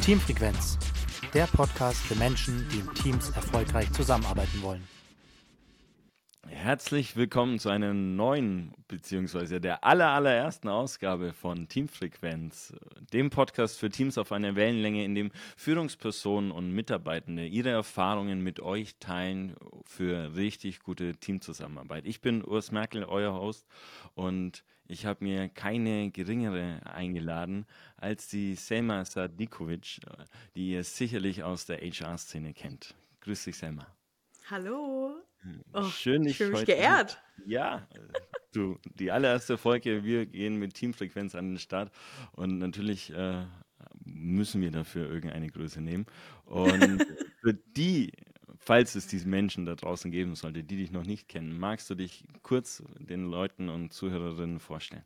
Teamfrequenz, der Podcast für Menschen, die in Teams erfolgreich zusammenarbeiten wollen. Herzlich willkommen zu einer neuen, beziehungsweise der aller, allerersten Ausgabe von Teamfrequenz, dem Podcast für Teams auf einer Wellenlänge, in dem Führungspersonen und Mitarbeitende ihre Erfahrungen mit euch teilen für richtig gute Teamzusammenarbeit. Ich bin Urs Merkel, euer Host, und ich habe mir keine geringere eingeladen als die Selma Sadikovic, die ihr sicherlich aus der HR-Szene kennt. Grüß dich, Selma. Hallo. Oh, schön, dich ich fühle mich geehrt. Ja, du, die allererste Folge, wir gehen mit Teamfrequenz an den Start und natürlich äh, müssen wir dafür irgendeine Größe nehmen. Und für die, falls es diese Menschen da draußen geben sollte, die dich noch nicht kennen, magst du dich kurz den Leuten und Zuhörerinnen vorstellen?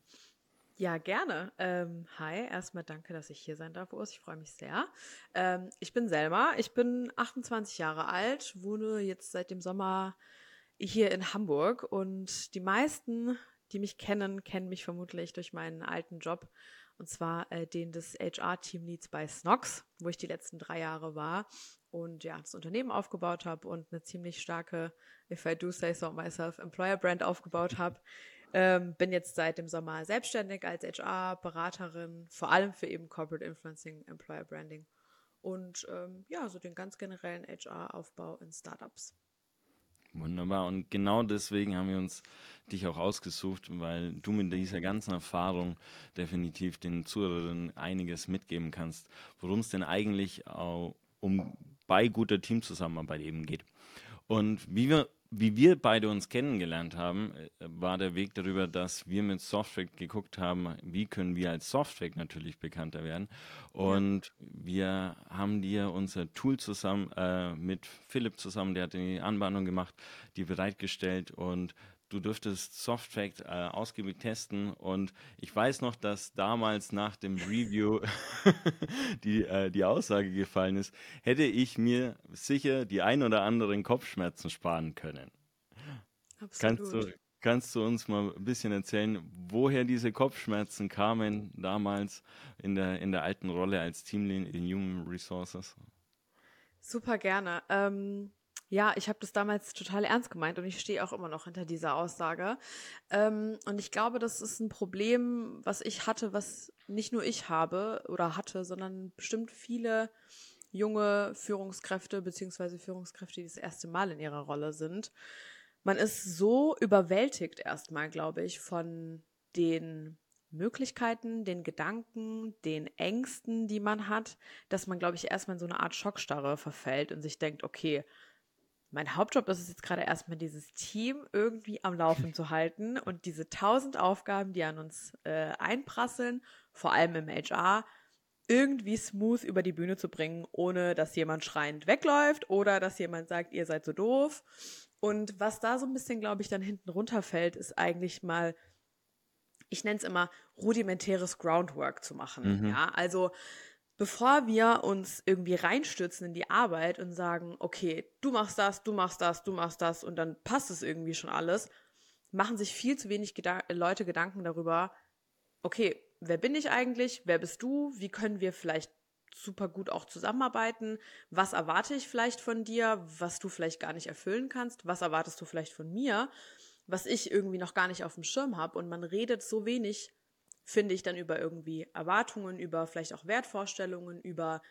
Ja, gerne. Ähm, hi, erstmal danke, dass ich hier sein darf, Urs. Ich freue mich sehr. Ähm, ich bin Selma, ich bin 28 Jahre alt, wohne jetzt seit dem Sommer hier in Hamburg und die meisten, die mich kennen, kennen mich vermutlich durch meinen alten Job und zwar äh, den des HR-Teamleads bei Snox, wo ich die letzten drei Jahre war und ja, das Unternehmen aufgebaut habe und eine ziemlich starke, if I do say so myself, Employer-Brand aufgebaut habe. Ähm, bin jetzt seit dem Sommer selbstständig als HR-Beraterin, vor allem für eben Corporate Influencing, Employer Branding und ähm, ja, so den ganz generellen HR-Aufbau in Startups. Wunderbar. Und genau deswegen haben wir uns dich auch ausgesucht, weil du mit dieser ganzen Erfahrung definitiv den Zuhörern einiges mitgeben kannst, worum es denn eigentlich auch um bei guter Teamzusammenarbeit eben geht. Und wie wir wie wir beide uns kennengelernt haben, äh, war der Weg darüber, dass wir mit Software geguckt haben, wie können wir als Software natürlich bekannter werden. Und ja. wir haben dir unser Tool zusammen äh, mit Philipp zusammen, der hat die Anbahnung gemacht, die bereitgestellt und du dürftest Softfact äh, ausgiebig testen und ich weiß noch, dass damals nach dem Review die, äh, die Aussage gefallen ist, hätte ich mir sicher die ein oder anderen Kopfschmerzen sparen können. Absolut. Kannst du, kannst du uns mal ein bisschen erzählen, woher diese Kopfschmerzen kamen damals in der, in der alten Rolle als Teamlead in Human Resources? Super gerne. Ähm ja, ich habe das damals total ernst gemeint und ich stehe auch immer noch hinter dieser Aussage. Ähm, und ich glaube, das ist ein Problem, was ich hatte, was nicht nur ich habe oder hatte, sondern bestimmt viele junge Führungskräfte beziehungsweise Führungskräfte, die das erste Mal in ihrer Rolle sind. Man ist so überwältigt erstmal, glaube ich, von den Möglichkeiten, den Gedanken, den Ängsten, die man hat, dass man, glaube ich, erstmal in so eine Art Schockstarre verfällt und sich denkt, okay, mein Hauptjob ist es jetzt gerade erstmal, dieses Team irgendwie am Laufen zu halten und diese tausend Aufgaben, die an uns äh, einprasseln, vor allem im HR, irgendwie smooth über die Bühne zu bringen, ohne dass jemand schreiend wegläuft oder dass jemand sagt, ihr seid so doof. Und was da so ein bisschen, glaube ich, dann hinten runterfällt, ist eigentlich mal, ich nenne es immer rudimentäres Groundwork zu machen. Mhm. Ja, also bevor wir uns irgendwie reinstürzen in die Arbeit und sagen, okay, du machst das, du machst das, du machst das und dann passt es irgendwie schon alles, machen sich viel zu wenig Geda Leute Gedanken darüber, okay, wer bin ich eigentlich, wer bist du, wie können wir vielleicht super gut auch zusammenarbeiten, was erwarte ich vielleicht von dir, was du vielleicht gar nicht erfüllen kannst, was erwartest du vielleicht von mir, was ich irgendwie noch gar nicht auf dem Schirm habe und man redet so wenig finde ich dann über irgendwie Erwartungen, über vielleicht auch Wertvorstellungen, über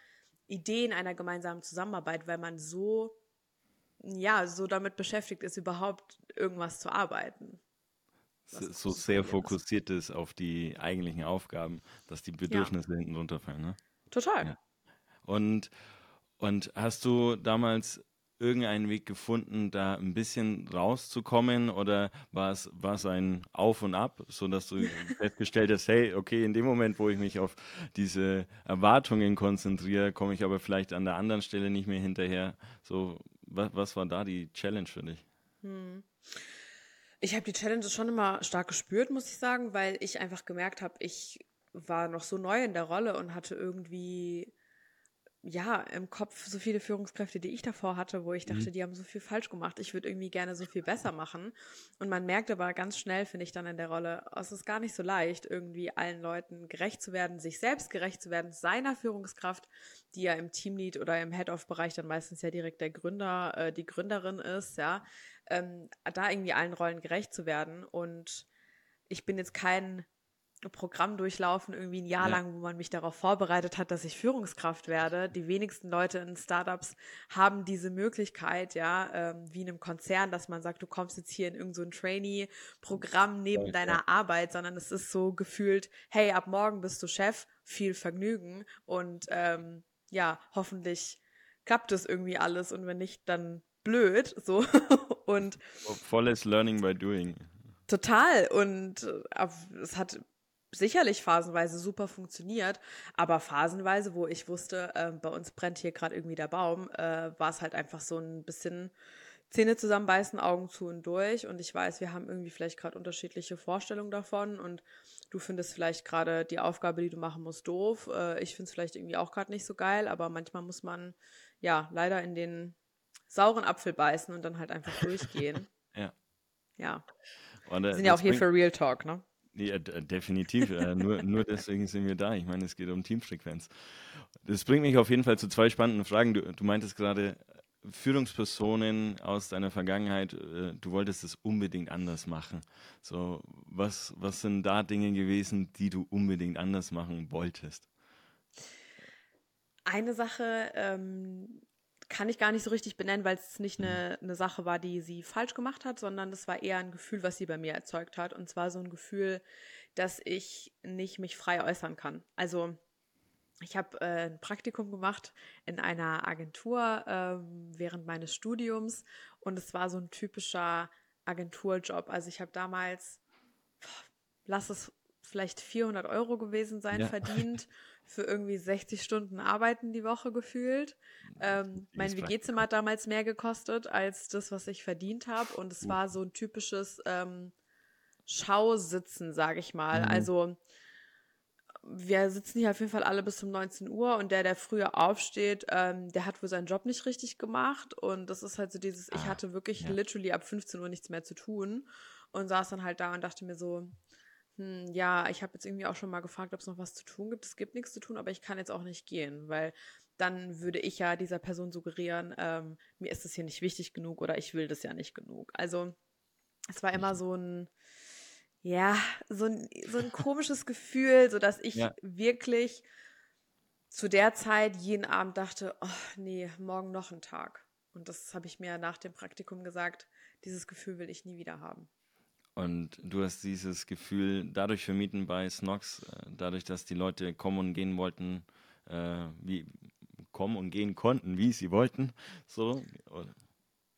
Ideen einer gemeinsamen Zusammenarbeit, weil man so, ja, so damit beschäftigt ist, überhaupt irgendwas zu arbeiten. So sehr fokussiert ist auf die eigentlichen Aufgaben, dass die Bedürfnisse ja. hinten runterfallen, ne? Total. Ja. Und, und hast du damals irgendeinen Weg gefunden, da ein bisschen rauszukommen oder war es, war es ein Auf und Ab, sodass du festgestellt hast, hey, okay, in dem Moment, wo ich mich auf diese Erwartungen konzentriere, komme ich aber vielleicht an der anderen Stelle nicht mehr hinterher. So, was, was war da die Challenge für dich? Hm. Ich habe die Challenge schon immer stark gespürt, muss ich sagen, weil ich einfach gemerkt habe, ich war noch so neu in der Rolle und hatte irgendwie ja, im Kopf so viele Führungskräfte, die ich davor hatte, wo ich dachte, Mhm. die haben so viel falsch gemacht. Ich würde irgendwie gerne so viel besser machen. Und man merkt aber ganz schnell, finde ich dann in der Rolle, es ist gar nicht so leicht, irgendwie allen Leuten gerecht zu werden, sich selbst gerecht zu werden, seiner Führungskraft, die ja im Teamlead oder im Head-of-Bereich dann meistens ja direkt der Gründer, äh, die Gründerin ist, ja, ähm, da irgendwie allen Rollen gerecht zu werden. Und ich bin jetzt kein Programm durchlaufen, irgendwie ein Jahr Ja. lang, wo man mich darauf vorbereitet hat, dass ich Führungskraft werde. Die wenigsten Leute in Startups haben diese Möglichkeit, ja, ähm, wie in einem Konzern, dass man sagt, du kommst jetzt hier in irgendein so Trainee-Programm neben Ja, deiner ja. Arbeit, sondern es ist so gefühlt, hey, ab morgen bist du Chef, viel Vergnügen und ähm, ja, hoffentlich klappt es irgendwie alles und wenn nicht, dann blöd, so und Volles Learning by Doing. Total. Und äh, es hat sicherlich phasenweise super funktioniert, aber phasenweise, wo ich wusste, äh, bei uns brennt hier gerade irgendwie der Baum, äh, war es halt einfach so ein bisschen Zähne zusammenbeißen, Augen zu und durch. Und ich weiß, wir haben irgendwie vielleicht gerade unterschiedliche Vorstellungen davon und du findest vielleicht gerade die Aufgabe, die du machen musst, doof. Äh, ich finde es vielleicht irgendwie auch gerade nicht so geil, aber manchmal muss man ja leider in den sauren Apfel beißen und dann halt einfach durchgehen. Ja. Ja. Und, Wir äh, sind ja auch hier für Real Talk, ne? Ja, definitiv. äh, nur, nur deswegen sind wir da. Ich meine, es geht um Teamfrequenz. Das bringt mich auf jeden Fall zu zwei spannenden Fragen. Du, du meintest gerade, äh, Führungspersonen aus deiner Vergangenheit, äh, du wolltest es unbedingt anders machen. So, was, was sind da Dinge gewesen, die du unbedingt anders machen wolltest? Eine Sache ähm, kann ich gar nicht so richtig benennen, weil es nicht eine, eine Sache war, die sie falsch gemacht hat, sondern das war eher ein Gefühl, was sie bei mir erzeugt hat. Und zwar so ein Gefühl, dass ich nicht mich frei äußern kann. Also ich habe äh, ein Praktikum gemacht in einer Agentur ähm, während meines Studiums und es war so ein typischer Agenturjob. Also ich habe damals, lass es vielleicht 400 Euro gewesen sein, Ja. verdient für irgendwie 60 Stunden Arbeiten die Woche gefühlt. Ähm, mein WG-Zimmer hat damals mehr gekostet als das, was ich verdient habe und es Uh. war so ein typisches ähm, Schausitzen, sage ich mal. Mhm. Also wir sitzen hier auf jeden Fall alle bis um 19 Uhr und der, der früher aufsteht, ähm, der hat wohl seinen Job nicht richtig gemacht und das ist halt so dieses, ich Ah, hatte wirklich ja. literally ab 15 Uhr nichts mehr zu tun und saß dann halt da und dachte mir so, hm, ja, ich habe jetzt irgendwie auch schon mal gefragt, ob es noch was zu tun gibt. Es gibt nichts zu tun, aber ich kann jetzt auch nicht gehen, weil dann würde ich ja dieser Person suggerieren, ähm, mir ist das hier nicht wichtig genug oder ich will das ja nicht genug. Also es war immer so ein, ja, so ein, so ein komisches Gefühl, so dass ich Ja. wirklich zu der Zeit jeden Abend dachte, oh nee, morgen noch ein Tag. Und das habe ich mir nach dem Praktikum gesagt, dieses Gefühl will ich nie wieder haben. Und du hast dieses Gefühl dadurch vermieden bei Snox, äh, dadurch, dass die Leute kommen und gehen wollten, äh, wie kommen und gehen konnten, wie sie wollten. So.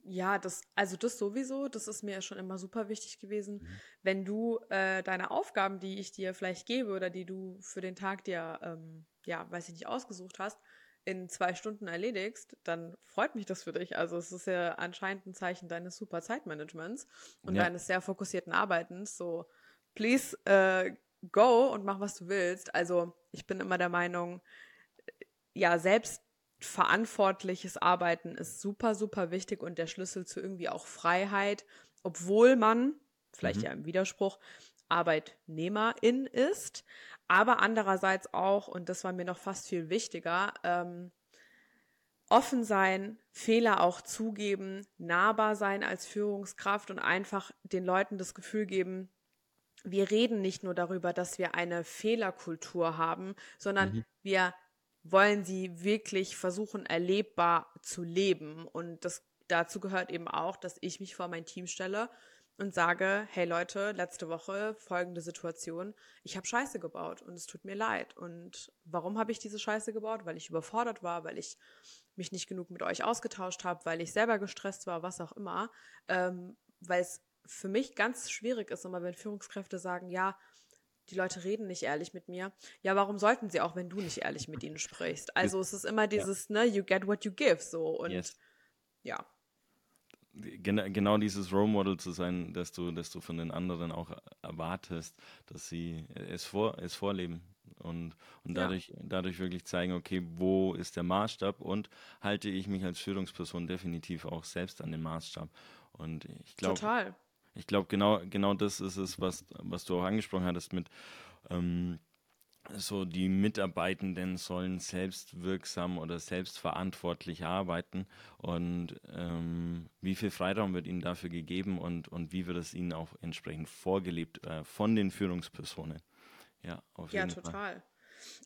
Ja, das, also das sowieso, das ist mir schon immer super wichtig gewesen. Mhm. Wenn du äh, deine Aufgaben, die ich dir vielleicht gebe oder die du für den Tag dir, ähm, ja, weiß ich nicht, ausgesucht hast, in zwei Stunden erledigst, dann freut mich das für dich. Also es ist ja anscheinend ein Zeichen deines super Zeitmanagements und Ja. deines sehr fokussierten Arbeitens. So, please äh, go und mach, was du willst. Also ich bin immer der Meinung, ja, selbstverantwortliches Arbeiten ist super, super wichtig und der Schlüssel zu irgendwie auch Freiheit, obwohl man, vielleicht Mhm. ja im Widerspruch, Arbeitnehmerin ist, aber andererseits auch, und das war mir noch fast viel wichtiger, ähm, offen sein, Fehler auch zugeben, nahbar sein als Führungskraft und einfach den Leuten das Gefühl geben, wir reden nicht nur darüber, dass wir eine Fehlerkultur haben, sondern Mhm. wir wollen sie wirklich versuchen, erlebbar zu leben. Und das, dazu gehört eben auch, dass ich mich vor mein Team stelle und sage, hey Leute, letzte Woche folgende Situation, ich habe Scheiße gebaut und es tut mir leid. Und warum habe ich diese Scheiße gebaut? Weil ich überfordert war, weil ich mich nicht genug mit euch ausgetauscht habe, weil ich selber gestresst war, was auch immer. Ähm, weil es für mich ganz schwierig ist, immer wenn Führungskräfte sagen, ja, die Leute reden nicht ehrlich mit mir. Ja, warum sollten sie auch, wenn du nicht ehrlich mit ihnen sprichst? Also es ist immer dieses, ne, you get what you give, so. Und Yes. ja, Gen genau dieses Role Model zu sein, dass du, dass du von den anderen auch erwartest, dass sie es, vor, es vorleben. Und, und dadurch, ja. dadurch wirklich zeigen, okay, wo ist der Maßstab und halte ich mich als Führungsperson definitiv auch selbst an den Maßstab. Und ich glaube. Ich glaube, genau, genau das ist es, was, was du auch angesprochen hattest mit ähm, so die Mitarbeitenden sollen selbstwirksam oder selbstverantwortlich arbeiten und ähm, wie viel Freiraum wird ihnen dafür gegeben und, und wie wird es ihnen auch entsprechend vorgelebt äh, von den Führungspersonen. Ja, auf jeden ja, total. Fall.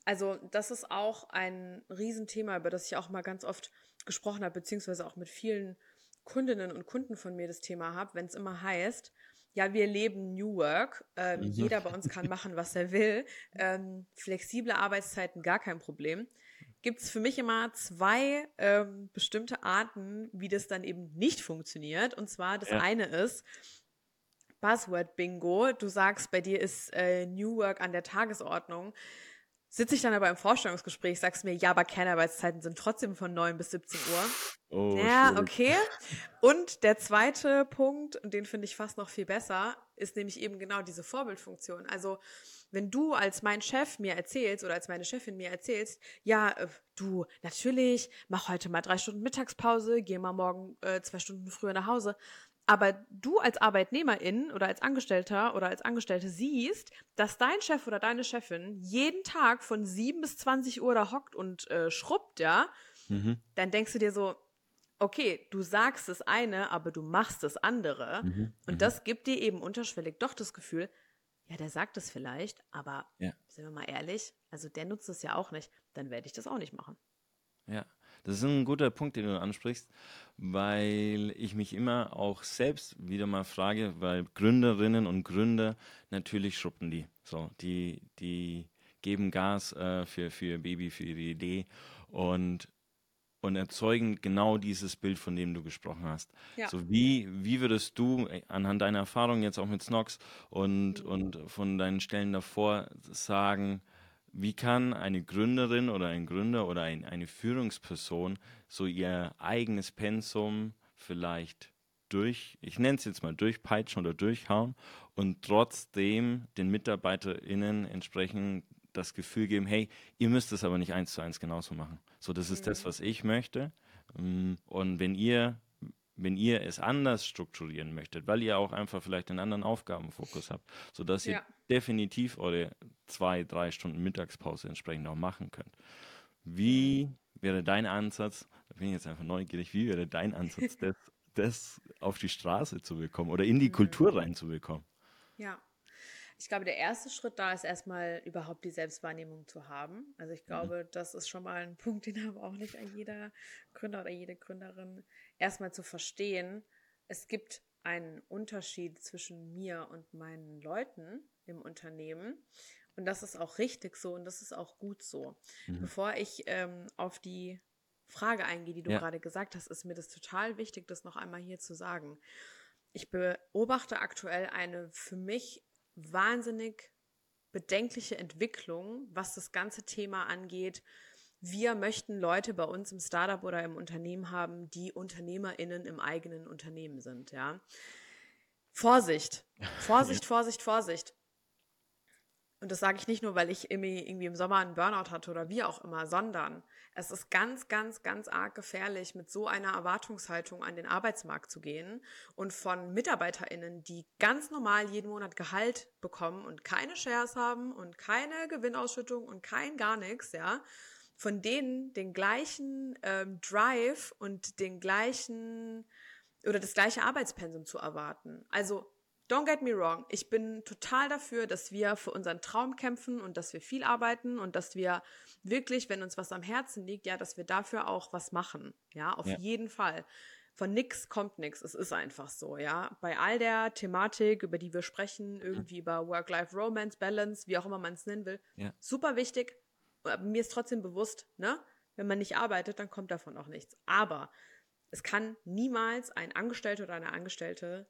Also das ist auch ein Riesenthema, über das ich auch mal ganz oft gesprochen habe, beziehungsweise auch mit vielen Kundinnen und Kunden von mir das Thema habe, wenn es immer heißt, ja, wir leben New Work. Ähm, mhm. Jeder bei uns kann machen, was er will. Ähm, flexible Arbeitszeiten, gar kein Problem. Gibt es für mich immer zwei ähm, bestimmte Arten, wie das dann eben nicht funktioniert. Und zwar das ja. eine ist, Buzzword Bingo. Du sagst, bei dir ist äh, New Work an der Tagesordnung. Sitze ich dann aber im Vorstellungsgespräch, sagst mir, ja, aber Kernarbeitszeiten sind trotzdem von 9 bis 17 Uhr. Oh, ja, schwierig. okay. Und der zweite Punkt, und den finde ich fast noch viel besser, ist nämlich eben genau diese Vorbildfunktion. Also, wenn du als mein Chef mir erzählst oder als meine Chefin mir erzählst, ja, äh, du, natürlich, mach heute mal drei Stunden Mittagspause, geh mal morgen äh, zwei Stunden früher nach Hause, aber du als Arbeitnehmerin oder als Angestellter oder als Angestellte siehst, dass dein Chef oder deine Chefin jeden Tag von 7 bis 20 Uhr da hockt und äh, schrubbt, ja, mhm. dann denkst du dir so, okay, du sagst das eine, aber du machst das andere. Mhm. Und mhm. das gibt dir eben unterschwellig doch das Gefühl, ja, der sagt es vielleicht, aber ja. sind wir mal ehrlich, also der nutzt es ja auch nicht, dann werde ich das auch nicht machen. Ja, das ist ein guter Punkt, den du ansprichst, weil ich mich immer auch selbst wieder mal frage, weil Gründerinnen und Gründer natürlich schruppen die. So, die, die geben Gas äh, für, für ihr Baby, für ihre Idee und, und erzeugen genau dieses Bild, von dem du gesprochen hast. Ja. So wie, wie würdest du äh, anhand deiner Erfahrung jetzt auch mit Snox und, mhm. und von deinen Stellen davor sagen, wie kann eine Gründerin oder ein Gründer oder ein, eine Führungsperson so ihr eigenes Pensum vielleicht durch, ich nenne es jetzt mal durchpeitschen oder durchhauen und trotzdem den MitarbeiterInnen entsprechend das Gefühl geben, hey, ihr müsst es aber nicht eins zu eins genauso machen. So, das ist mhm. das, was ich möchte. Mm, und wenn ihr wenn ihr es anders strukturieren möchtet, weil ihr auch einfach vielleicht einen anderen Aufgabenfokus habt, sodass ihr ja. definitiv eure zwei, drei Stunden Mittagspause entsprechend auch machen könnt. Wie wäre dein Ansatz, da bin ich jetzt einfach neugierig, wie wäre dein Ansatz, das, das auf die Straße zu bekommen oder in die mhm. Kultur reinzubekommen? Ja, ich glaube, der erste Schritt da ist erstmal überhaupt die Selbstwahrnehmung zu haben. Also ich mhm. glaube, das ist schon mal ein Punkt, den aber auch nicht jeder Gründer oder jede Gründerin erstmal zu verstehen. Es gibt einen Unterschied zwischen mir und meinen Leuten im Unternehmen. Und das ist auch richtig so und das ist auch gut so. Mhm. Bevor ich ähm, auf die Frage eingehe, die du ja. gerade gesagt hast, ist mir das total wichtig, das noch einmal hier zu sagen. Ich beobachte aktuell eine für mich wahnsinnig bedenkliche Entwicklung, was das ganze Thema angeht. Wir möchten Leute bei uns im Startup oder im Unternehmen haben, die UnternehmerInnen im eigenen Unternehmen sind, ja. Vorsicht, Vorsicht, Vorsicht, Vorsicht. Und das sage ich nicht nur, weil ich irgendwie im Sommer einen Burnout hatte oder wie auch immer, sondern es ist ganz, ganz, ganz arg gefährlich, mit so einer Erwartungshaltung an den Arbeitsmarkt zu gehen und von MitarbeiterInnen, die ganz normal jeden Monat Gehalt bekommen und keine Shares haben und keine Gewinnausschüttung und kein gar nichts, ja, von denen den gleichen ähm, Drive und den gleichen oder das gleiche Arbeitspensum zu erwarten. Also Don't get me wrong, ich bin total dafür, dass wir für unseren Traum kämpfen und dass wir viel arbeiten und dass wir wirklich, wenn uns was am Herzen liegt, ja, dass wir dafür auch was machen. Ja, auf ja. jeden Fall. Von nix kommt nix. Es ist einfach so, ja. Bei all der Thematik, über die wir sprechen, irgendwie über Work-Life-Romance, Balance, wie auch immer man es nennen will, ja. super wichtig. Aber mir ist trotzdem bewusst, ne, wenn man nicht arbeitet, dann kommt davon auch nichts. Aber es kann niemals ein Angestellter oder eine Angestellte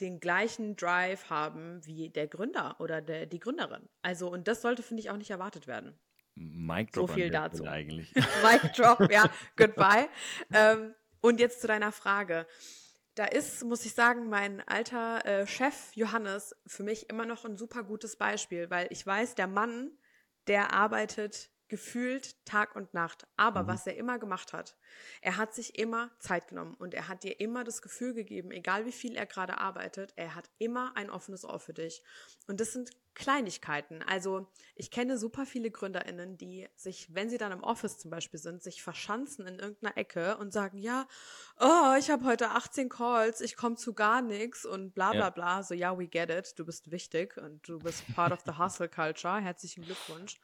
den gleichen Drive haben wie der Gründer oder der, die Gründerin. Also, und das sollte, finde ich, auch nicht erwartet werden. Mic Drop so viel dazu. eigentlich. Mic Drop, ja, goodbye. ähm, und jetzt zu deiner Frage. Da ist, muss ich sagen, mein alter äh, Chef Johannes für mich immer noch ein super gutes Beispiel, weil ich weiß, der Mann der arbeitet gefühlt Tag und Nacht. Aber Mhm. was er immer gemacht hat, er hat sich immer Zeit genommen und er hat dir immer das Gefühl gegeben, egal wie viel er gerade arbeitet, er hat immer ein offenes Ohr für dich. Und das sind Kleinigkeiten. Also ich kenne super viele GründerInnen, die sich, wenn sie dann im Office zum Beispiel sind, sich verschanzen in irgendeiner Ecke und sagen, ja, oh, ich habe heute 18 Calls, ich komme zu gar nichts und bla bla Ja. bla. So, ja, we get it, du bist wichtig und du bist part of the hustle culture. Herzlichen Glückwunsch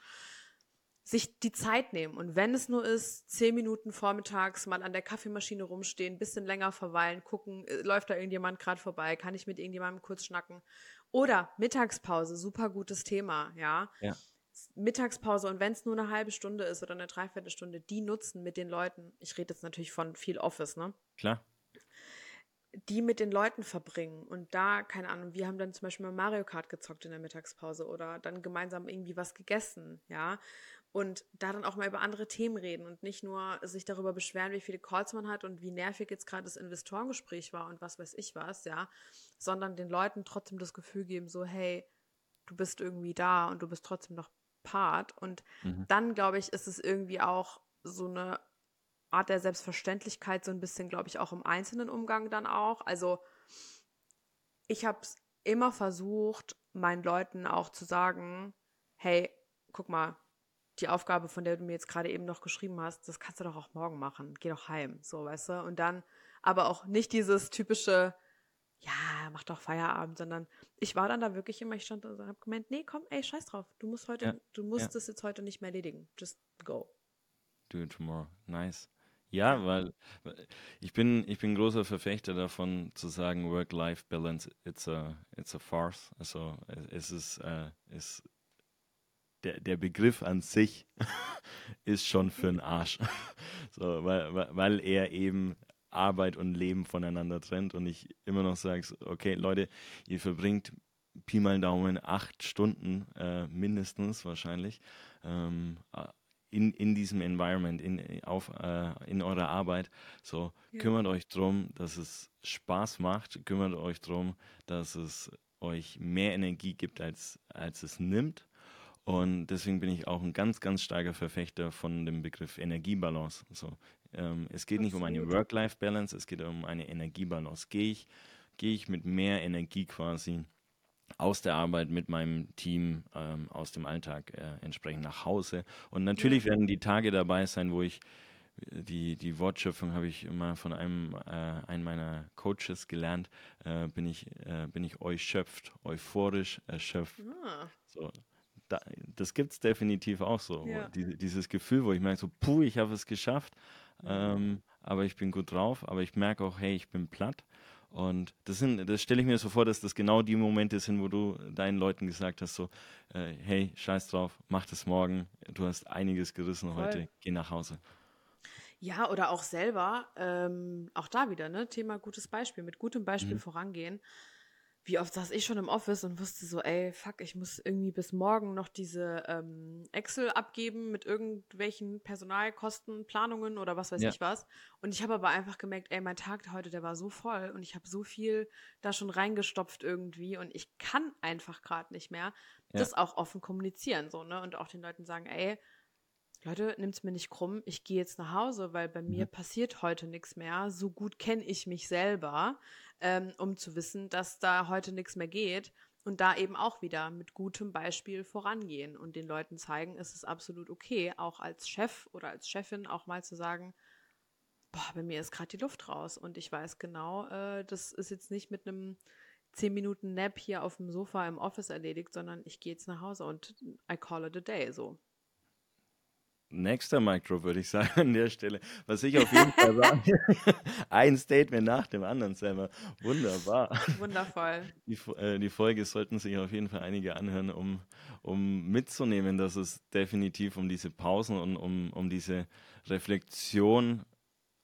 sich die Zeit nehmen. Und wenn es nur ist, zehn Minuten vormittags mal an der Kaffeemaschine rumstehen, bisschen länger verweilen, gucken, äh, läuft da irgendjemand gerade vorbei, kann ich mit irgendjemandem kurz schnacken. Oder Mittagspause, super gutes Thema, ja. Ja. Mittagspause und wenn es nur eine halbe Stunde ist oder eine Dreiviertelstunde, die nutzen mit den Leuten. Ich rede jetzt natürlich von viel Office, ne? Klar. die mit den Leuten verbringen und da, keine Ahnung, wir haben dann zum Beispiel mal Mario Kart gezockt in der Mittagspause oder dann gemeinsam irgendwie was gegessen, ja. Und da dann auch mal über andere Themen reden und nicht nur sich darüber beschweren, wie viele Calls man hat und wie nervig jetzt gerade das Investorengespräch war und was weiß ich was, ja, sondern den Leuten trotzdem das Gefühl geben, so, hey, du bist irgendwie da und du bist trotzdem noch Part. Und Mhm. dann, glaube ich, ist es irgendwie auch so eine Art der Selbstverständlichkeit, so ein bisschen, glaube ich, auch im einzelnen Umgang dann auch. Also ich habe es immer versucht, meinen Leuten auch zu sagen, hey, guck mal, die Aufgabe, von der du mir jetzt gerade eben noch geschrieben hast, das kannst du doch auch morgen machen. Geh doch heim, so, weißt du? Und dann aber auch nicht dieses typische, ja, mach doch Feierabend, sondern ich war dann da wirklich immer, ich stand und habe gemeint, nee, komm, ey, scheiß drauf. Du musst heute, Ja, du musst ja. das jetzt heute nicht mehr erledigen. Just go. Do it tomorrow. Nice. Ja, weil ich bin, ich bin großer Verfechter davon zu sagen, Work-Life-Balance, it's a, it's a farce. Also es ist, äh, ist der, der Begriff an sich ist schon für den Arsch. So, weil, weil- er eben Arbeit und Leben voneinander trennt und ich immer noch sage, okay, Leute, ihr verbringt Pi mal Daumen acht Stunden äh, mindestens wahrscheinlich ähm, in, in diesem Environment, in, auf, äh, in eurer Arbeit. So, Ja. kümmert euch drum, dass es Spaß macht, kümmert euch drum, dass es euch mehr Energie gibt, als, als es nimmt. Und deswegen bin ich auch ein ganz, ganz starker Verfechter von dem Begriff Energiebalance. So, ähm, es geht nicht um eine. Work-Life-Balance, es geht um eine Energiebalance. Gehe ich, gehe ich mit mehr Energie quasi aus der Arbeit mit meinem Team ähm, aus dem Alltag äh, entsprechend nach Hause. Und natürlich werden die Tage dabei sein, wo ich die, die Wortschöpfung habe ich immer von einem, äh, einem meiner Coaches gelernt, äh, bin ich, äh, bin ich euschöpft, euphorisch erschöpft. Ah, So, da, das gibt es definitiv auch so. Ja. Diese, dieses Gefühl, wo ich merke, so, puh, ich habe es geschafft, ähm, aber ich bin gut drauf, aber ich merke auch, hey, ich bin platt. Und das sind, das stelle ich mir so vor, dass das genau die Momente sind, wo du deinen Leuten gesagt hast, so, äh, hey, scheiß drauf, mach das morgen, du hast einiges gerissen Voll. heute, geh nach Hause. Ja, oder auch selber, ähm, auch da wieder, ne? Thema gutes Beispiel, mit gutem Beispiel Mhm. vorangehen. Wie oft saß ich schon im Office und wusste so, ey, fuck, ich muss irgendwie bis morgen noch diese ähm, Excel abgeben mit irgendwelchen Personalkosten, Planungen oder was weiß Ja. ich was. Und ich habe aber einfach gemerkt, ey, mein Tag heute, der war so voll und ich habe so viel da schon reingestopft irgendwie und ich kann einfach gerade nicht mehr. Ja. Das auch offen kommunizieren, so, ne? Und auch den Leuten sagen, ey, Leute, nimmt's mir nicht krumm, ich gehe jetzt nach Hause, weil bei mir Mhm. passiert heute nichts mehr. So gut kenne ich mich selber, ähm, um zu wissen, dass da heute nichts mehr geht. Und da eben auch wieder mit gutem Beispiel vorangehen und den Leuten zeigen, es ist absolut okay, auch als Chef oder als Chefin auch mal zu sagen, boah, bei mir ist gerade die Luft raus und ich weiß genau, äh, das ist jetzt nicht mit einem 10 Minuten Nap hier auf dem Sofa im Office erledigt, sondern ich gehe jetzt nach Hause und I call it a day, so. Nächster Micro würde ich sagen an der Stelle. Was ich auf jeden Fall war, ein Statement nach dem anderen selber. Wunderbar. Wundervoll. Die, äh, die Folge sollten sich auf jeden Fall einige anhören, um, um mitzunehmen, dass es definitiv um diese Pausen und um, um diese Reflexion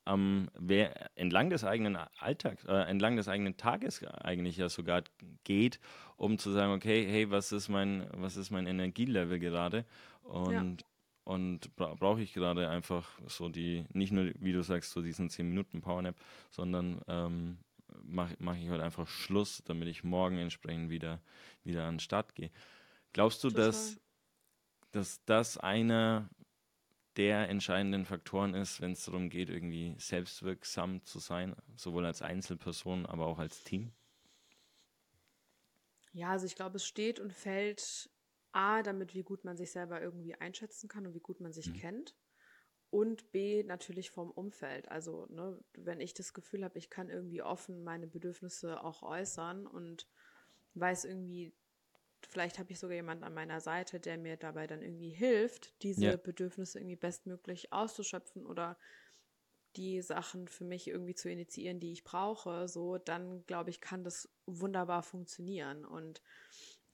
am, wer, entlang des eigenen Alltags, äh, entlang des eigenen Tages eigentlich ja sogar geht, um zu sagen, okay, hey, was ist mein, was ist mein Energielevel gerade? Und, und bra brauche ich gerade einfach so die, nicht nur, wie du sagst, so diesen 10 Minuten Powernap, sondern ähm, mache mach ich halt einfach Schluss, damit ich morgen entsprechend wieder, wieder an den Start gehe. Glaubst du, Total. dass dass das einer der entscheidenden Faktoren ist, wenn es darum geht, irgendwie selbstwirksam zu sein, sowohl als Einzelperson, aber auch als Team? Ja, also ich glaube, es steht und fällt A, damit, wie gut man sich selber irgendwie einschätzen kann und wie gut man sich mhm. kennt. Und B, natürlich vom Umfeld. Also, ne, wenn ich das Gefühl habe, ich kann irgendwie offen meine Bedürfnisse auch äußern und weiß irgendwie, vielleicht habe ich sogar jemanden an meiner Seite, der mir dabei dann irgendwie hilft, diese ja. Bedürfnisse irgendwie bestmöglich auszuschöpfen oder die Sachen für mich irgendwie zu initiieren, die ich brauche, so, dann glaube ich, kann das wunderbar funktionieren. Und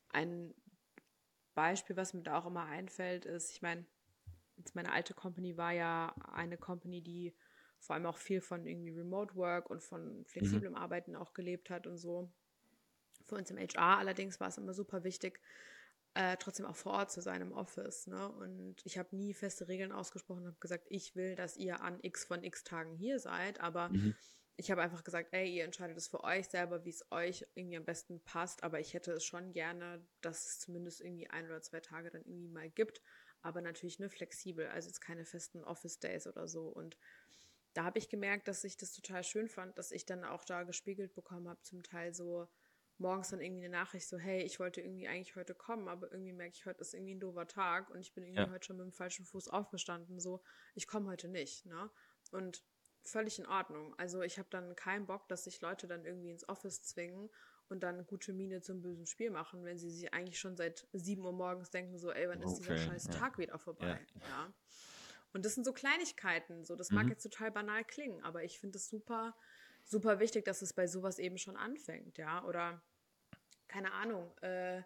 ein Beispiel, was mir da auch immer einfällt, ist, ich meine, meine alte Company war ja eine Company, die vor allem auch viel von irgendwie Remote Work und von flexiblem mhm. Arbeiten auch gelebt hat und so. Für uns im HR allerdings war es immer super wichtig, äh, trotzdem auch vor Ort zu sein im Office. Ne? Und ich habe nie feste Regeln ausgesprochen, habe gesagt, ich will, dass ihr an x von x Tagen hier seid, aber mhm. Ich habe einfach gesagt, ey, ihr entscheidet es für euch selber, wie es euch irgendwie am besten passt, aber ich hätte es schon gerne, dass es zumindest irgendwie ein oder zwei Tage dann irgendwie mal gibt, aber natürlich ne, flexibel, also jetzt keine festen Office Days oder so. Und da habe ich gemerkt, dass ich das total schön fand, dass ich dann auch da gespiegelt bekommen habe, zum Teil so, morgens dann irgendwie eine Nachricht so, hey, ich wollte irgendwie eigentlich heute kommen, aber irgendwie merke ich, heute ist irgendwie ein doofer Tag und ich bin irgendwie ja. heute schon mit dem falschen Fuß aufgestanden, so, ich komme heute nicht, ne? Und völlig in Ordnung. Also ich habe dann keinen Bock, dass sich Leute dann irgendwie ins Office zwingen und dann gute Miene zum bösen Spiel machen, wenn sie sich eigentlich schon seit sieben Uhr morgens denken, so, ey, wann ist dieser scheiß ja. Tag wieder vorbei? Ja. ja. Und das sind so Kleinigkeiten, so, das mag mhm. jetzt total banal klingen, aber ich finde es super, super wichtig, dass es bei sowas eben schon anfängt, ja, oder keine Ahnung, äh,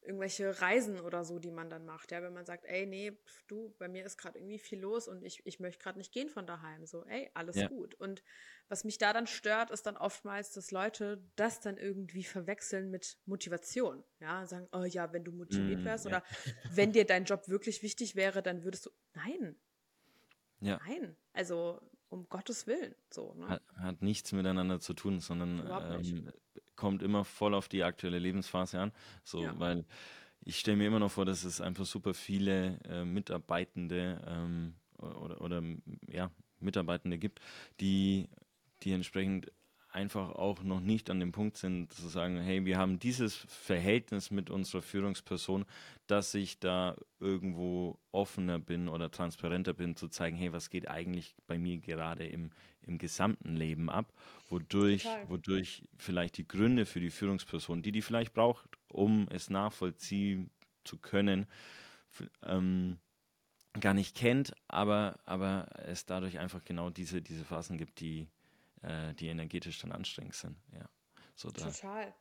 irgendwelche Reisen oder so, die man dann macht, ja, wenn man sagt, ey, nee, du, bei mir ist gerade irgendwie viel los und ich, ich möchte gerade nicht gehen von daheim, so, ey, alles ja. gut. Und was mich da dann stört, ist dann oftmals, dass Leute das dann irgendwie verwechseln mit Motivation, ja, sagen, oh ja, wenn du motiviert mm, wärst mm, ja. oder wenn dir dein Job wirklich wichtig wäre, dann würdest du, nein, ja. nein, also um Gottes Willen, so. Ne? Hat, hat, nichts miteinander zu tun, sondern ähm, kommt immer voll auf die aktuelle Lebensphase an. So, ja. weil ich stelle mir immer noch vor, dass es einfach super viele äh, Mitarbeitende ähm, oder, oder ja, Mitarbeitende gibt, die, die entsprechend einfach auch noch nicht an dem Punkt sind, zu sagen, hey, wir haben dieses Verhältnis mit unserer Führungsperson, dass ich da irgendwo offener bin oder transparenter bin, zu zeigen, hey, was geht eigentlich bei mir gerade im, im gesamten Leben ab, wodurch, wodurch vielleicht die Gründe für die Führungsperson, die die vielleicht braucht, um es nachvollziehen zu können, ähm, gar nicht kennt, aber, aber es dadurch einfach genau diese, diese Phasen gibt, die, äh, die energetisch dann anstrengend sind. Ja, so da. Total.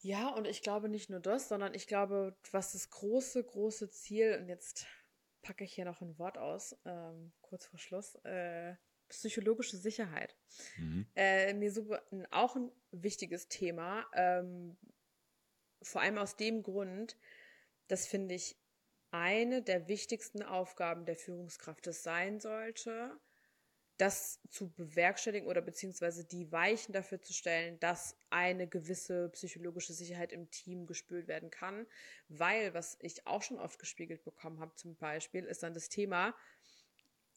Ja, und ich glaube nicht nur das, sondern ich glaube, was das große, große Ziel, und jetzt packe ich hier noch ein Wort aus, ähm, kurz vor Schluss, äh, psychologische Sicherheit. Mhm. Äh, mir super, auch ein wichtiges Thema, ähm, vor allem aus dem Grund, das finde ich eine der wichtigsten Aufgaben der Führungskraft es sein sollte, das zu bewerkstelligen oder beziehungsweise die Weichen dafür zu stellen, dass eine gewisse psychologische Sicherheit im Team gespült werden kann. Weil, was ich auch schon oft gespiegelt bekommen habe zum Beispiel, ist dann das Thema,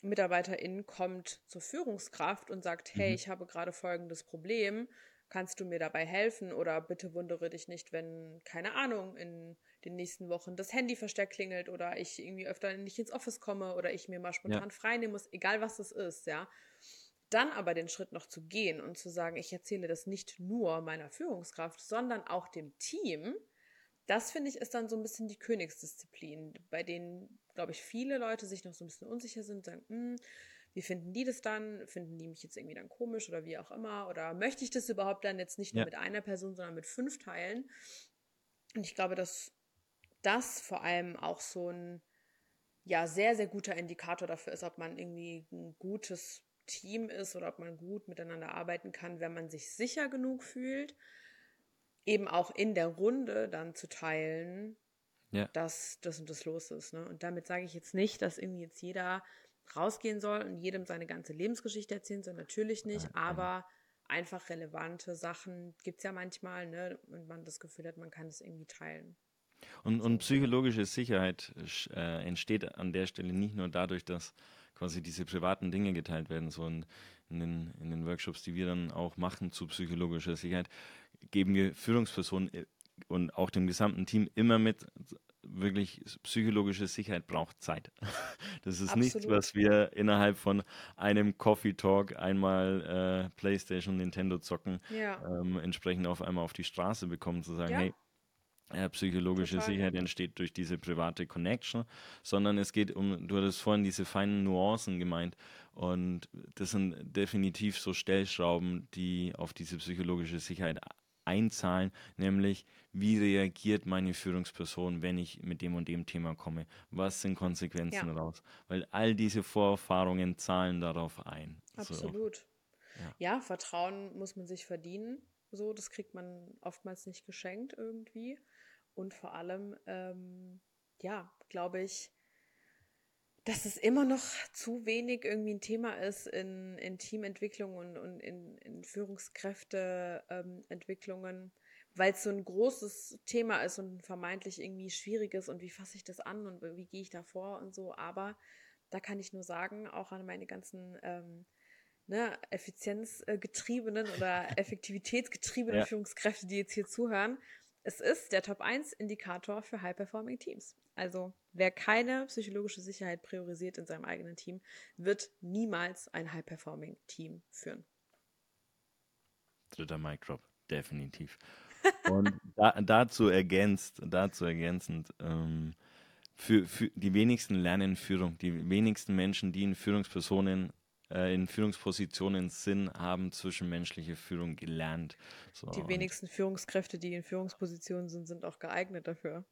Mitarbeiterin kommt zur Führungskraft und sagt, hey, mhm. ich habe gerade folgendes Problem, kannst du mir dabei helfen oder bitte wundere dich nicht, wenn, keine Ahnung, in den nächsten Wochen das Handy verstärkt klingelt oder ich irgendwie öfter nicht ins Office komme oder ich mir mal spontan ja. frei nehmen muss, egal was das ist, ja. Dann aber den Schritt noch zu gehen und zu sagen, ich erzähle das nicht nur meiner Führungskraft, sondern auch dem Team, das finde ich ist dann so ein bisschen die Königsdisziplin, bei denen, glaube ich, viele Leute sich noch so ein bisschen unsicher sind, sagen, hm, wie finden die das dann? Finden die mich jetzt irgendwie dann komisch oder wie auch immer? Oder möchte ich das überhaupt dann jetzt nicht nur ja. mit einer Person, sondern mit fünf Teilen? Und ich glaube, dass das vor allem auch so ein ja sehr, sehr guter Indikator dafür ist, ob man irgendwie ein gutes Team ist oder ob man gut miteinander arbeiten kann, wenn man sich sicher genug fühlt, eben auch in der Runde dann zu teilen, ja. dass das und das los ist. Ne? Und damit sage ich jetzt nicht, dass irgendwie jetzt jeder rausgehen soll und jedem seine ganze Lebensgeschichte erzählen soll, natürlich nicht, ja, aber einfach relevante Sachen gibt es ja manchmal, ne? Und man das Gefühl hat, man kann es irgendwie teilen. Und, und psychologische Sicherheit äh, entsteht an der Stelle nicht nur dadurch, dass quasi diese privaten Dinge geteilt werden, so in, in, den, in den Workshops, die wir dann auch machen zu psychologischer Sicherheit, geben wir Führungspersonen äh, und auch dem gesamten Team immer mit, wirklich psychologische Sicherheit braucht Zeit. Das ist Absolut. nichts, was wir innerhalb von einem Coffee Talk einmal äh, PlayStation, Nintendo zocken, ja. ähm, entsprechend auf einmal auf die Straße bekommen, zu sagen, ja. hey, äh, psychologische Total. Sicherheit entsteht durch diese private Connection, sondern es geht um, du hattest vorhin diese feinen Nuancen gemeint und das sind definitiv so Stellschrauben, die auf diese psychologische Sicherheit einzahlen, nämlich wie reagiert meine Führungsperson, wenn ich mit dem und dem Thema komme? Was sind Konsequenzen ja. daraus? Weil all diese Vorerfahrungen zahlen darauf ein. Absolut. So. Ja. ja, Vertrauen muss man sich verdienen. So, das kriegt man oftmals nicht geschenkt irgendwie. Und vor allem, ähm, ja, glaube ich, dass es immer noch zu wenig irgendwie ein Thema ist in, in Teamentwicklung und, und in, in Führungskräfteentwicklungen, ähm, weil es so ein großes Thema ist und vermeintlich irgendwie schwieriges und wie fasse ich das an und wie gehe ich da vor und so. Aber da kann ich nur sagen, auch an meine ganzen ähm, ne, effizienzgetriebenen oder effektivitätsgetriebenen ja. Führungskräfte, die jetzt hier zuhören, es ist der Top 1 Indikator für High-Performing Teams. Also wer keine psychologische Sicherheit priorisiert in seinem eigenen Team, wird niemals ein High-Performing Team führen. Dritter Mic Drop, definitiv. Und da, dazu ergänzt, dazu ergänzend, ähm, für, für die wenigsten lernen Führung. Die wenigsten Menschen, die in Führungspersonen äh, in Führungspositionen sind, haben zwischenmenschliche Führung gelernt. So, die wenigsten Führungskräfte, die in Führungspositionen sind, sind auch geeignet dafür.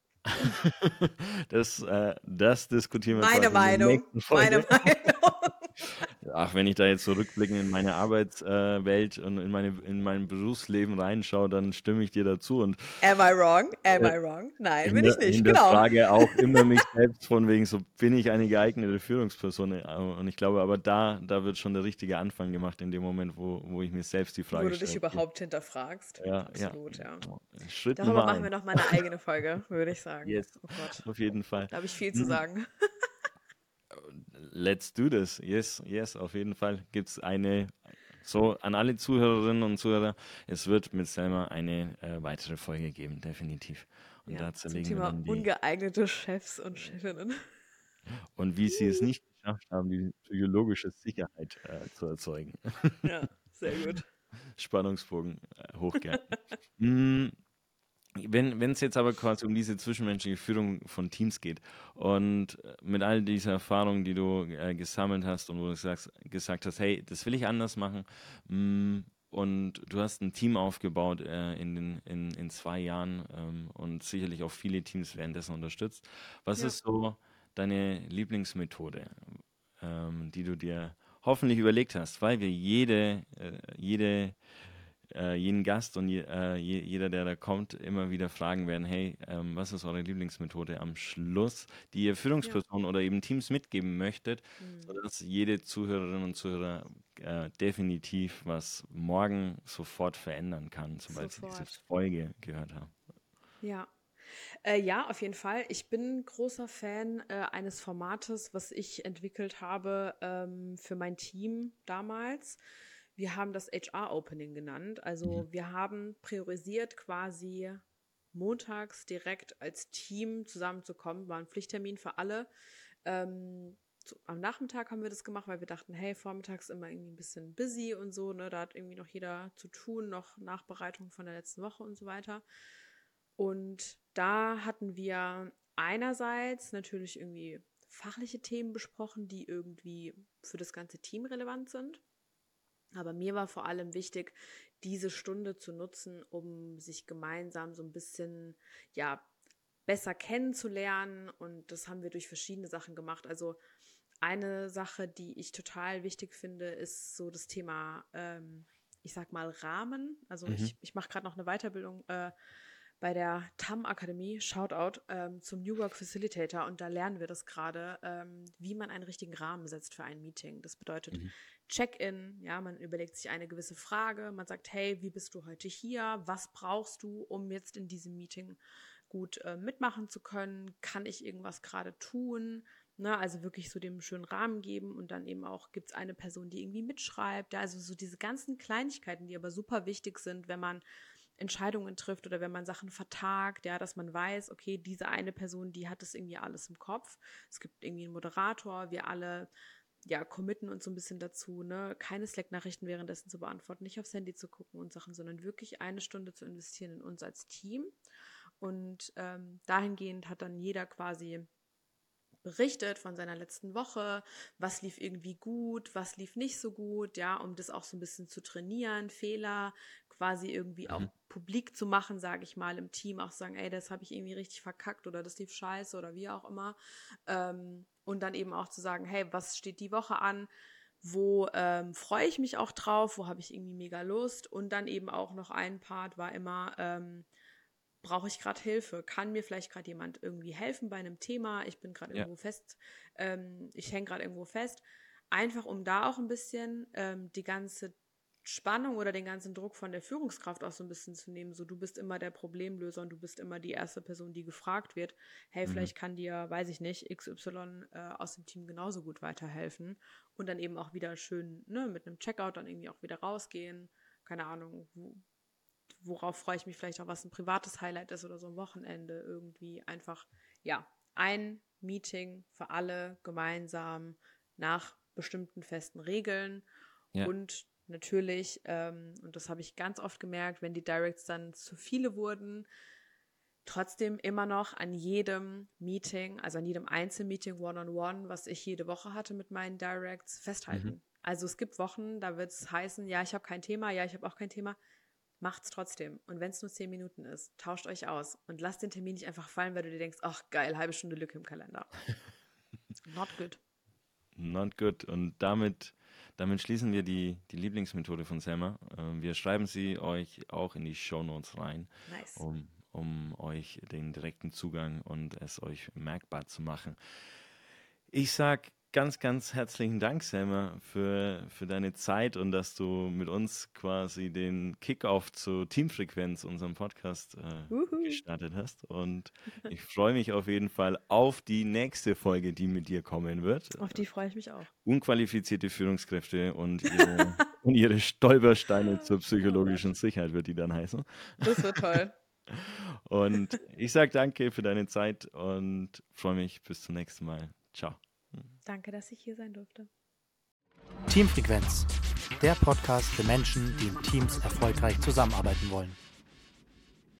Das, äh, das diskutieren wir. Meine Meinung. Meine Meinung. Ach, wenn ich da jetzt zurückblicken in meine Arbeitswelt äh, und in, meine, in mein Berufsleben reinschaue, dann stimme ich dir dazu. Und, Am I wrong? Am äh, I wrong? Nein, bin ich nicht. Genau. der Frage auch immer mich selbst von wegen, so bin ich eine geeignete Führungsperson. Und ich glaube, aber da, da wird schon der richtige Anfang gemacht in dem Moment, wo, wo ich mir selbst die Frage stelle. Wo du dich überhaupt hinterfragst. Ja, Absolut, ja. ja. Schritt Darüber machen wir noch mal eine eigene Folge, würde ich sagen. Yes, oh auf jeden Fall. Da habe ich viel zu mhm. sagen. Let's do this. Yes, yes, auf jeden Fall gibt es eine, so an alle Zuhörerinnen und Zuhörer, es wird mit Selma eine äh, weitere Folge geben, definitiv. Und ja, da zerlegen zum Thema wir die, ungeeignete Chefs und Chefinnen. Und wie sie es nicht geschafft haben, die psychologische Sicherheit äh, zu erzeugen. Ja, sehr gut. Spannungsbogen äh, hochgehalten. mm, wenn es jetzt aber quasi um diese zwischenmenschliche Führung von Teams geht und äh, mit all dieser Erfahrung, die du äh, gesammelt hast und wo du sagst, gesagt hast, hey, das will ich anders machen mm, und du hast ein Team aufgebaut äh, in, den, in, in zwei Jahren ähm, und sicherlich auch viele Teams währenddessen unterstützt. Was ja. ist so deine Lieblingsmethode, ähm, die du dir hoffentlich überlegt hast, weil wir jede, äh, jede äh, jeden Gast und je, äh, jeder, der da kommt, immer wieder fragen werden, hey, ähm, was ist eure Lieblingsmethode am Schluss, die ihr Führungspersonen ja. oder eben Teams mitgeben möchtet, mhm. sodass jede Zuhörerin und Zuhörer äh, definitiv was morgen sofort verändern kann, sobald sofort. sie diese Folge gehört haben. Ja, äh, ja, auf jeden Fall. Ich bin großer Fan äh, eines Formates, was ich entwickelt habe ähm, für mein Team damals. Wir haben das HR-Opening genannt. Also mhm. wir haben priorisiert quasi montags direkt als Team zusammenzukommen. War ein Pflichttermin für alle. Ähm, am Nachmittag haben wir das gemacht, weil wir dachten, hey, vormittags immer irgendwie ein bisschen busy und so. Ne? Da hat irgendwie noch jeder zu tun, noch Nachbereitung von der letzten Woche und so weiter. Und da hatten wir einerseits natürlich irgendwie fachliche Themen besprochen, die irgendwie für das ganze Team relevant sind. Aber mir war vor allem wichtig, diese Stunde zu nutzen, um sich gemeinsam so ein bisschen, ja, besser kennenzulernen. Und das haben wir durch verschiedene Sachen gemacht. Also eine Sache, die ich total wichtig finde, ist so das Thema, ähm, ich sag mal, Rahmen. Also mhm. ich, ich mache gerade noch eine Weiterbildung äh, bei der TAM Akademie, Shoutout, ähm, zum New Work Facilitator und da lernen wir das gerade, ähm, wie man einen richtigen Rahmen setzt für ein Meeting. Das bedeutet mhm. Check-in, ja, man überlegt sich eine gewisse Frage, man sagt, hey, wie bist du heute hier? Was brauchst du, um jetzt in diesem Meeting gut äh, mitmachen zu können. Kann ich irgendwas gerade tun? Ne, also wirklich so dem schönen Rahmen geben und dann eben auch gibt es eine Person, die irgendwie mitschreibt. Ja, also so diese ganzen Kleinigkeiten, die aber super wichtig sind, wenn man Entscheidungen trifft oder wenn man Sachen vertagt, ja, dass man weiß, okay, diese eine Person, die hat das irgendwie alles im Kopf. Es gibt irgendwie einen Moderator, wir alle ja, committen uns so ein bisschen dazu, ne, keine Slack-Nachrichten währenddessen zu beantworten, nicht aufs Handy zu gucken und Sachen, sondern wirklich eine Stunde zu investieren in uns als Team. Und ähm, dahingehend hat dann jeder quasi berichtet von seiner letzten Woche, was lief irgendwie gut, was lief nicht so gut, ja, um das auch so ein bisschen zu trainieren, Fehler quasi irgendwie mhm. auch publik zu machen, sage ich mal, im Team auch sagen, ey, das habe ich irgendwie richtig verkackt oder das lief scheiße oder wie auch immer. Ähm, und dann eben auch zu sagen, hey, was steht die Woche an? Wo ähm, freue ich mich auch drauf? Wo habe ich irgendwie mega Lust? Und dann eben auch noch ein Part war immer, ähm, brauche ich gerade Hilfe? Kann mir vielleicht gerade jemand irgendwie helfen bei einem Thema? Ich bin gerade ja. irgendwo fest, ähm, ich hänge gerade irgendwo fest. Einfach um da auch ein bisschen ähm, die ganze Spannung oder den ganzen Druck von der Führungskraft auch so ein bisschen zu nehmen. So, du bist immer der Problemlöser und du bist immer die erste Person, die gefragt wird. Hey, mhm. vielleicht kann dir, weiß ich nicht, XY äh, aus dem Team genauso gut weiterhelfen. Und dann eben auch wieder schön ne, mit einem Checkout dann irgendwie auch wieder rausgehen. Keine Ahnung, wo, worauf freue ich mich vielleicht auch, was ein privates Highlight ist oder so ein Wochenende irgendwie. Einfach, ja, ein Meeting für alle gemeinsam nach bestimmten festen Regeln. Ja. Und natürlich, ähm, und das habe ich ganz oft gemerkt, wenn die Directs dann zu viele wurden, trotzdem immer noch an jedem Meeting, also an jedem Einzelmeeting One-on-One, -on -one, was ich jede Woche hatte mit meinen Directs, festhalten. Mhm. Also es gibt Wochen, da wird es heißen, ja, ich habe kein Thema, ja, ich habe auch kein Thema. Macht's trotzdem. Und wenn es nur zehn Minuten ist, tauscht euch aus und lasst den Termin nicht einfach fallen, weil du dir denkst, ach geil, halbe Stunde Lücke im Kalender. Not good. Not good. Und damit damit schließen wir die, die Lieblingsmethode von Selma. Ähm, wir schreiben sie euch auch in die Show Notes rein, nice. um, um euch den direkten Zugang und es euch merkbar zu machen. Ich sage ganz, ganz herzlichen Dank, Selma, für, für deine Zeit und dass du mit uns quasi den Kickoff zu Teamfrequenz, unserem Podcast, äh, gestartet hast. Und ich freue mich auf jeden Fall auf die nächste Folge, die mit dir kommen wird. Auf die freue ich mich auch. Unqualifizierte Führungskräfte und ihre, und ihre Stolpersteine zur psychologischen Sicherheit wird die dann heißen. Das wird toll. Und ich sage danke für deine Zeit und freue mich bis zum nächsten Mal. Ciao. Danke, dass ich hier sein durfte. Teamfrequenz, der Podcast für Menschen, die in Teams erfolgreich zusammenarbeiten wollen.